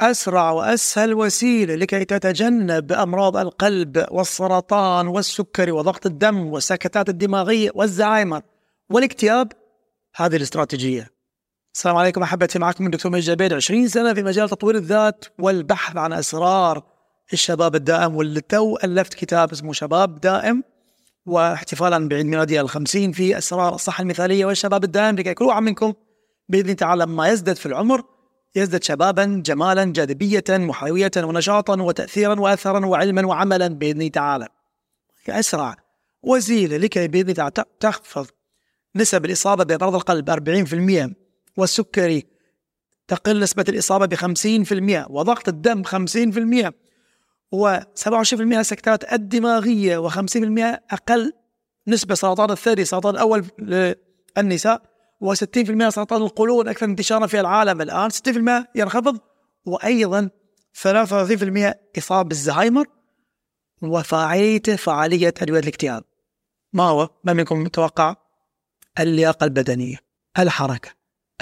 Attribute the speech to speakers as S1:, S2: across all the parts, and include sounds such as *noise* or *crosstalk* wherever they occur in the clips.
S1: أسرع وأسهل وسيلة لكي تتجنب أمراض القلب والسرطان والسكري وضغط الدم والسكتات الدماغية والزهايمر والاكتئاب. هذه الاستراتيجية. السلام عليكم أحبتي معكم الدكتور مجد جبير 20 سنة في مجال تطوير الذات والبحث عن أسرار. الشباب الدائم والتو ألفت كتاب اسمه شباب دائم واحتفالا بعيد ميلادي الخمسين في أسرار الصحة المثالية. والشباب الدائم لكي كل واحد منكم بإذن تعالى ما يزداد في العمر. يزداد شبابا جمالا جاذبية وحيوية ونشاطا وتأثيرا وأثرا وعلما وعملا بإذن تعالى. أسرع وسيلة لكي بإذن تعالى تخفض نسب الإصابة بأمراض القلب 40% والسكري تقل نسبة الإصابة ب 50% وضغط الدم 50% و27% سكتات الدماغية و50% أقل نسبة سرطان الثدي سرطان الأول للنساء و60% سرطان القولون أكثر انتشارا في العالم الآن. 60% ينخفض وأيضا 33% إصابة بالزهايمر وفاعليته فعالية أدوية الاكتئاب. ما هو؟ ما منكم متوقع؟ اللياقة البدنية الحركة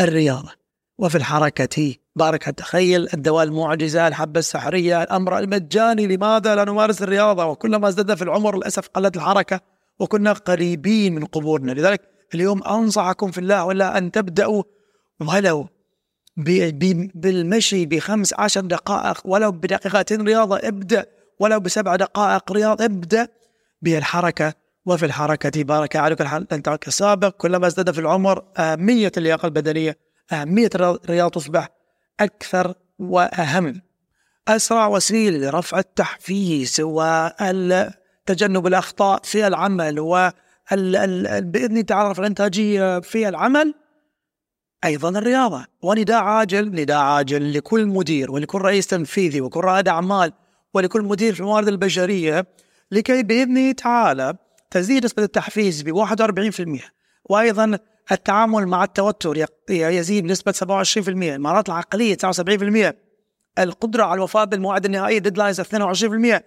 S1: الرياضة. وفي الحركة بارك تخيل الدواء المعجزة الحبة السحرية الأمر المجاني لماذا لا نمارس الرياضة؟ وكلما ازددنا في العمر للأسف قلت الحركة وكنا قريبين من قبورنا. لذلك اليوم أنصحكم في الله ولا أن تبدأوا ولو بالمشي بخمس عشر دقائق ولو بدقيقتين رياضة ابدأ ولو بسبع دقائق رياضة ابدأ بالحركة وفي الحركة. بارك عليك الأنت السابق كلما ازداد في العمر أهمية اللياقة البدنية أهمية الرياضة تصبح أكثر وأهم. أسرع وسيلة لرفع التحفيز وتجنب الأخطاء في العمل و بإذن تعالى رفع الإنتاجية في العمل. أيضا الرياضة. ونداء عاجل نداء عاجل لكل مدير ولكل رئيس تنفيذي وكل رائد أعمال ولكل مدير في الموارد البشرية لكي بإذن تعالى تزيد نسبة التحفيز ب 41% وأيضا التعامل مع التوتر يزيد بنسبة 27% المهارات العقلية 79% القدرة على الوفاء بالموعد النهائي ديدلاينز 22%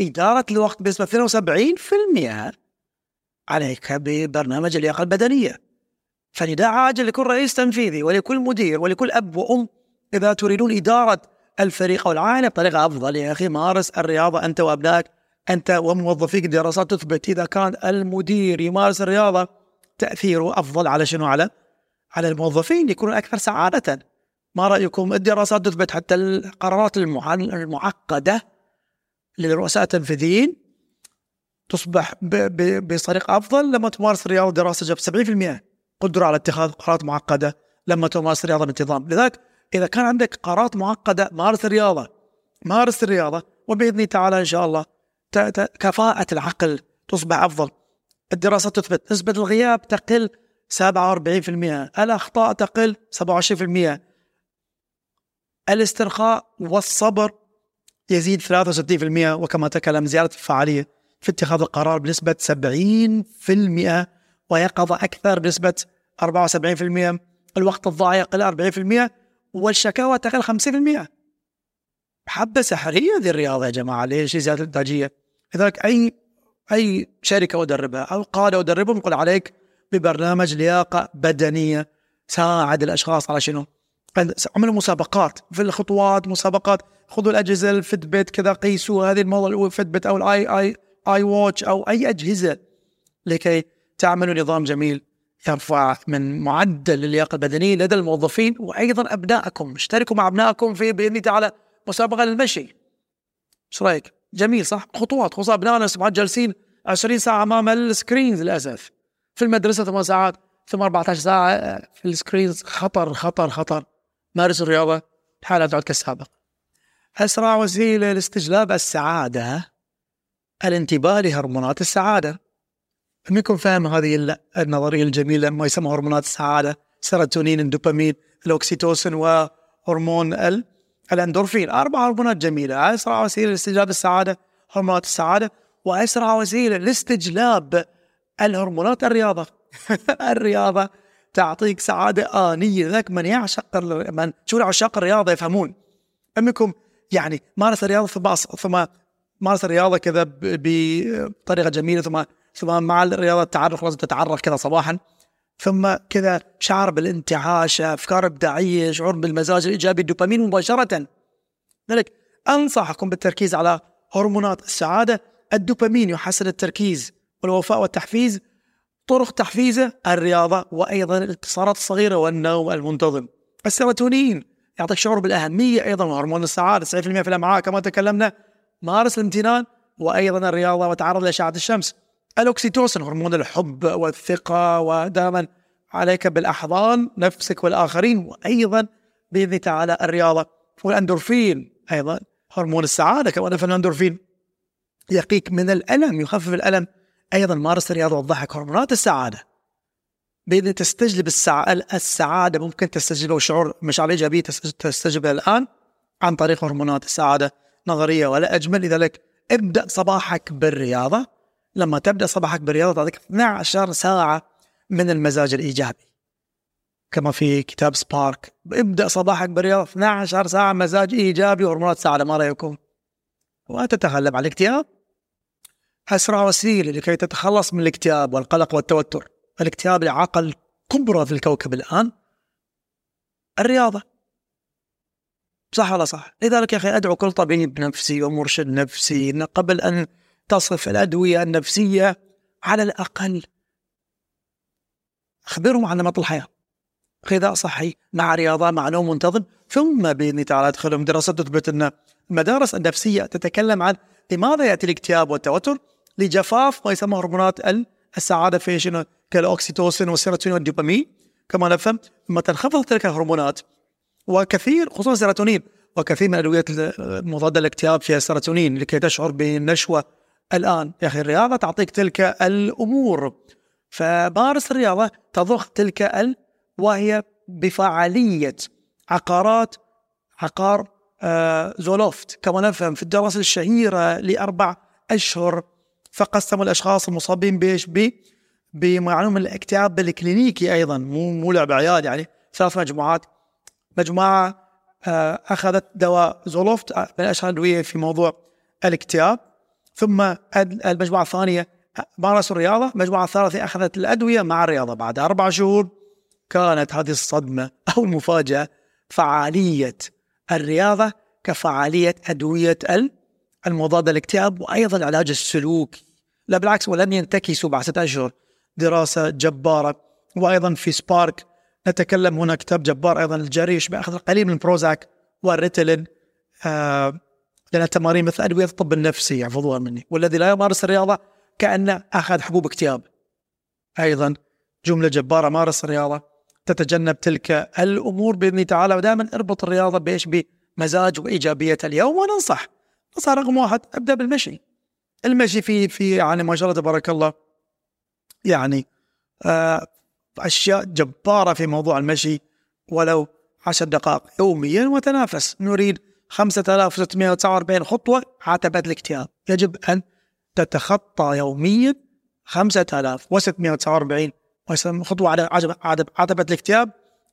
S1: إدارة الوقت بنسبة 72% عليك ببرنامج اللياقة البدنية. فنداء عاجل لكل رئيس تنفيذي ولكل مدير ولكل أب وأم إذا تريدون إدارة الفريق أو العائلة بطريقة أفضل يا أخي مارس الرياضة أنت وأبنائك أنت وموظفيك الدراسات تثبت. إذا كان المدير يمارس الرياضة تأثيره أفضل على شنو؟ على على الموظفين يكونون أكثر سعادة. ما رأيكم الدراسات تثبت حتى القرارات المعقدة للرؤساء التنفيذيين؟ تصبح بطريقة أفضل لما تمارس الرياضة دراسة جاب 70% قدرة على اتخاذ قرارات معقدة لما تمارس الرياضة بانتظام. لذلك إذا كان عندك قرارات معقدة مارس الرياضة مارس الرياضة وبإذن الله تعالى إن شاء الله كفاءة العقل تصبح أفضل. الدراسات تثبت نسبة الغياب تقل 47% الأخطاء تقل 27% الاسترخاء والصبر يزيد 63% وكما تكلم زيادة الفعالية. في اتخاذ القرار بنسبة 70% ويقظة أكثر بنسبة 74% الوقت الضائع يقل 40% والشكاوى تقل 50% حبة سحرية ذي الرياضة يا جماعة ليش زيادة الإنتاجية لذلك أي أي شركة أدربها أو قادة أدربهم يقول عليك ببرنامج لياقة بدنية ساعد الأشخاص على شنو؟ عملوا مسابقات في الخطوات مسابقات خذوا الأجهزة ال Fitbit كذا قيسوا هذه الموضوع ال Fitbit أو ال I I iWatch أو أي أجهزة لكي تعملوا نظام جميل يرفع من معدل اللياقة البدنية لدى الموظفين وأيضا أبنائكم. اشتركوا مع أبنائكم في بإذن تعالى مسابقة للمشي. إيش رأيك؟ جميل صح؟ خطوات خصوصا أبنائنا سبحان جالسين 20 ساعة أمام ال screens للأسف. في المدرسة ثمان ساعات ثم 14 ساعة في ال screens. خطر خطر خطر. مارس الرياضة الحالة تعود كالسابق. أسرع وسيلة لاستجلاب السعادة. الانتباه لهرمونات السعادة. منكم فاهم هذه النظرية الجميلة ما يسمى هرمونات السعادة؟ سيروتونين الدوبامين الأكسيتوسين وهرمون ال الأندورفين. أربع هرمونات جميلة. أسرع وسيلة لاستجلاب السعادة هرمونات السعادة. وأسرع وسيلة لاستجلاب الهرمونات الرياضة. *laughs* الرياضة تعطيك سعادة آنية. ذاك من يعشق من شو عشاق الرياضة يفهمون. أمكم يعني مارس الرياضة ثم ثم مارس الرياضة كذا بطريقة جميلة ثم ثم مع الرياضة التعرف لازم تتعرف كذا صباحا. ثم كذا شعر بالانتعاش أفكار ابداعية شعور بالمزاج الإيجابي الدوبامين مباشرة. لذلك أنصحكم بالتركيز على هرمونات السعادة. الدوبامين يحسن التركيز والوفاء والتحفيز. طرق تحفيزه الرياضة وأيضا الاتصالات الصغيرة والنوم المنتظم. السيروتونين يعطيك شعور بالأهمية أيضا وهرمون السعادة 90% في الأمعاء كما تكلمنا. مارس الامتنان وأيضا الرياضة وتعرض لأشعة الشمس. الأكسيتوسن هرمون الحب والثقة ودائما عليك بالأحضان نفسك والآخرين وأيضا بإذن تعالى الرياضة. والأندورفين أيضا هرمون السعادة كما نفهم الأندورفين يقيك من الألم يخفف الألم. أيضا مارس الرياضة والضحك هرمونات السعادة. بإذن تستجلب السعادة ممكن تستجلب شعور مشاعر إيجابية تستجلب الآن عن طريق هرمونات السعادة. نظرية ولا أجمل لذلك ابدأ صباحك بالرياضة. لما تبدأ صباحك بالرياضة تعطيك 12 ساعة من المزاج الإيجابي. كما في كتاب سبارك ابدأ صباحك بالرياضة 12 ساعة مزاج إيجابي وهرمونات سعادة ما رأيكم؟ وتتغلب على الاكتئاب. أسرع وسيلة لكي تتخلص من الاكتئاب والقلق والتوتر. الاكتئاب لعقل كبرى في الكوكب الآن. الرياضة. صح ولا صح؟ لذلك يا أخي أدعو كل طبيب نفسي ومرشد نفسي إن قبل أن تصف الأدوية النفسية على الأقل أخبرهم عن نمط الحياة. غذاء صحي مع رياضة مع نوم منتظم ثم بإذن تعالى أدخلهم دراسات تثبت أن المدارس النفسية تتكلم عن لماذا يأتي الاكتئاب والتوتر لجفاف ما يسمى هرمونات السعادة في شنو؟ كالأوكسيتوسين والسيروتونين والدوبامين. كما نفهم لما تنخفض تلك الهرمونات. وكثير خصوصا السيروتونين وكثير من الأدوية المضادة للاكتئاب فيها السيروتونين لكي تشعر بالنشوة الآن يا أخي الرياضة تعطيك تلك الأمور. فمارس الرياضة تضخ تلك ال وهي بفعالية عقارات عقار آه زولوفت. كما نفهم في الدراسة الشهيرة لأربع أشهر فقسموا الأشخاص المصابين بإيش؟ ب بمعلوم الاكتئاب بالكلينيكي أيضا. مو مو لعب عيال يعني ثلاث مجموعات. مجموعة آه أخذت دواء زولوفت آه، من أشهر الأدوية في موضوع الاكتئاب. ثم المجموعة الثانية مارسوا الرياضة. المجموعة الثالثة أخذت الأدوية مع الرياضة. بعد أربع شهور كانت هذه الصدمة أو المفاجأة فعالية الرياضة كفعالية أدوية المضادة للاكتئاب وأيضا العلاج السلوكي لا بالعكس ولم ينتكسوا بعد ستة أشهر دراسة جبارة. وأيضا في سبارك نتكلم هنا كتاب جبار أيضا الجريش بأخذ القليل من بروزاك والريتلين آه لأن التمارين مثل أدوية الطب النفسي يحفظوها مني والذي لا يمارس الرياضة كأنه أخذ حبوب اكتئاب. أيضا جملة جبارة مارس الرياضة تتجنب تلك الأمور بإذن تعالى ودائما اربط الرياضة بإيش؟ بمزاج وإيجابية اليوم وننصح. نصح رقم واحد أبدأ بالمشي. المشي في في يعني ما شاء الله تبارك الله يعني آه أشياء جبارة في موضوع المشي ولو عشر دقائق يوميا وتنافس. نريد 5649 خطوة عتبة الاكتئاب يجب أن تتخطى يوميا 5649 خطوة عتبة الاكتئاب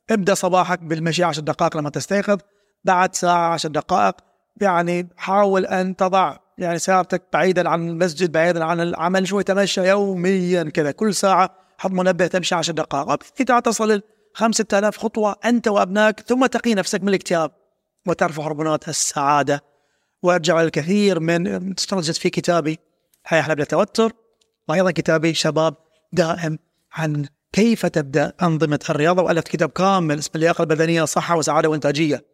S1: ابدأ صباحك بالمشي 10 دقائق لما تستيقظ. بعد ساعة 10 دقائق يعني حاول أن تضع يعني سيارتك بعيدا عن المسجد بعيدا عن العمل شوي تمشى يوميا كذا. كل ساعة حط منبه تمشي 10 دقائق. إذا تصل ال 5000 خطوة أنت وأبنائك ثم تقي نفسك من الاكتئاب وترفع هرمونات السعادة. وأرجع الكثير من استرجت في كتابي حياة بلا توتر. وأيضا كتابي شباب دائم عن كيف تبدأ أنظمة الرياضة وألفت كتاب كامل اسمه اللياقة البدنية صحة وسعادة وإنتاجية.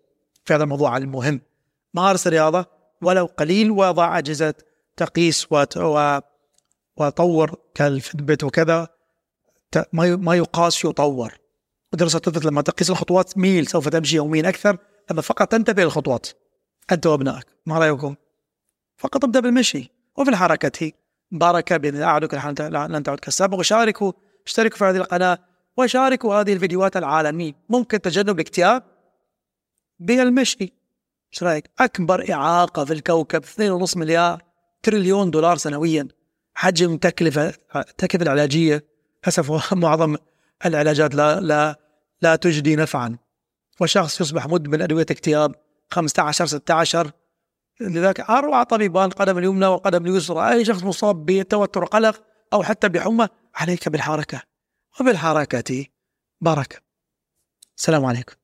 S1: في هذا الموضوع المهم. مارس الرياضة؟ ولو قليل وضع أجهزة تقيس وطور كالفيتبت وكذا. ما يقاس يطور. ودراسة تثبت لما تقيس الخطوات ميل سوف تمشي يوميا أكثر هذا فقط تنتبه للخطوات. أنت وأبنائك ما رأيكم؟ فقط ابدأ بالمشي وفي الحركة. بركة بإذن الله أعدك لن تعد كالسابق. وشاركوا اشتركوا في هذه القناة وشاركوا هذه الفيديوهات العالمية. ممكن تجنب الاكتئاب بالمشي إيش رأيك؟ أكبر إعاقة في الكوكب 2.5 مليار تريليون دولار سنويا. حجم تكلفه التكلفه العلاجية للأسف *laughs* معظم العلاجات لا لا لا تجدي نفعا. وشخص يصبح مدمن أدوية اكتئاب 15 16 لذلك أروع طبيبان القدم اليمنى والقدم اليسرى أي شخص مصاب بتوتر وقلق أو حتى بحمى عليك بالحركة. وبالحركة بركة. السلام عليكم.